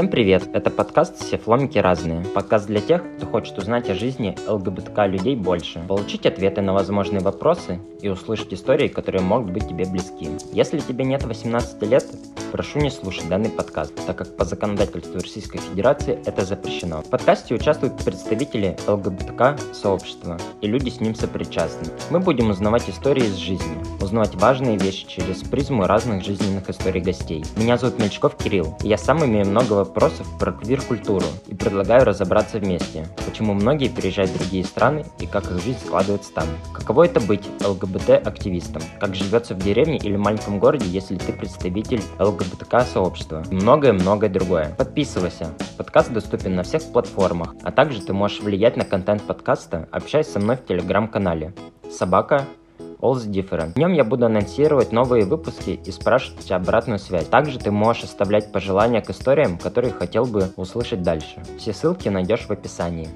Всем привет! Это подкаст «Все фломики разные». Подкаст для тех, кто хочет узнать о жизни ЛГБТК людей больше, получить ответы на возможные вопросы и услышать истории, которые могут быть тебе близки. Если тебе нет 18 лет, прошу не слушать данный подкаст, так как по законодательству Российской Федерации это запрещено. В подкасте участвуют представители ЛГБТК сообщества и люди с ним сопричастны. Мы будем узнавать истории из жизни, узнавать важные вещи через призму разных жизненных историй гостей. Меня зовут Мельчков Кирилл, и я сам имею много вопросов про квир-культуру и предлагаю разобраться вместе, почему многие переезжают в другие страны и как их жизнь складывается там. Каково это быть ЛГБТ-активистом? Как живется в деревне или маленьком городе, если ты представитель ЛГБТК-сообщества? Многое-многое другое. Подписывайся. Подкаст доступен на всех платформах, а также ты можешь влиять на контент подкаста, общаясь со мной в телеграм-канале. Собака All's Different. В нем я буду анонсировать новые выпуски и спрашивать обратную связь. Также ты можешь оставлять пожелания к историям, которые хотел бы услышать дальше. Все ссылки найдешь в описании.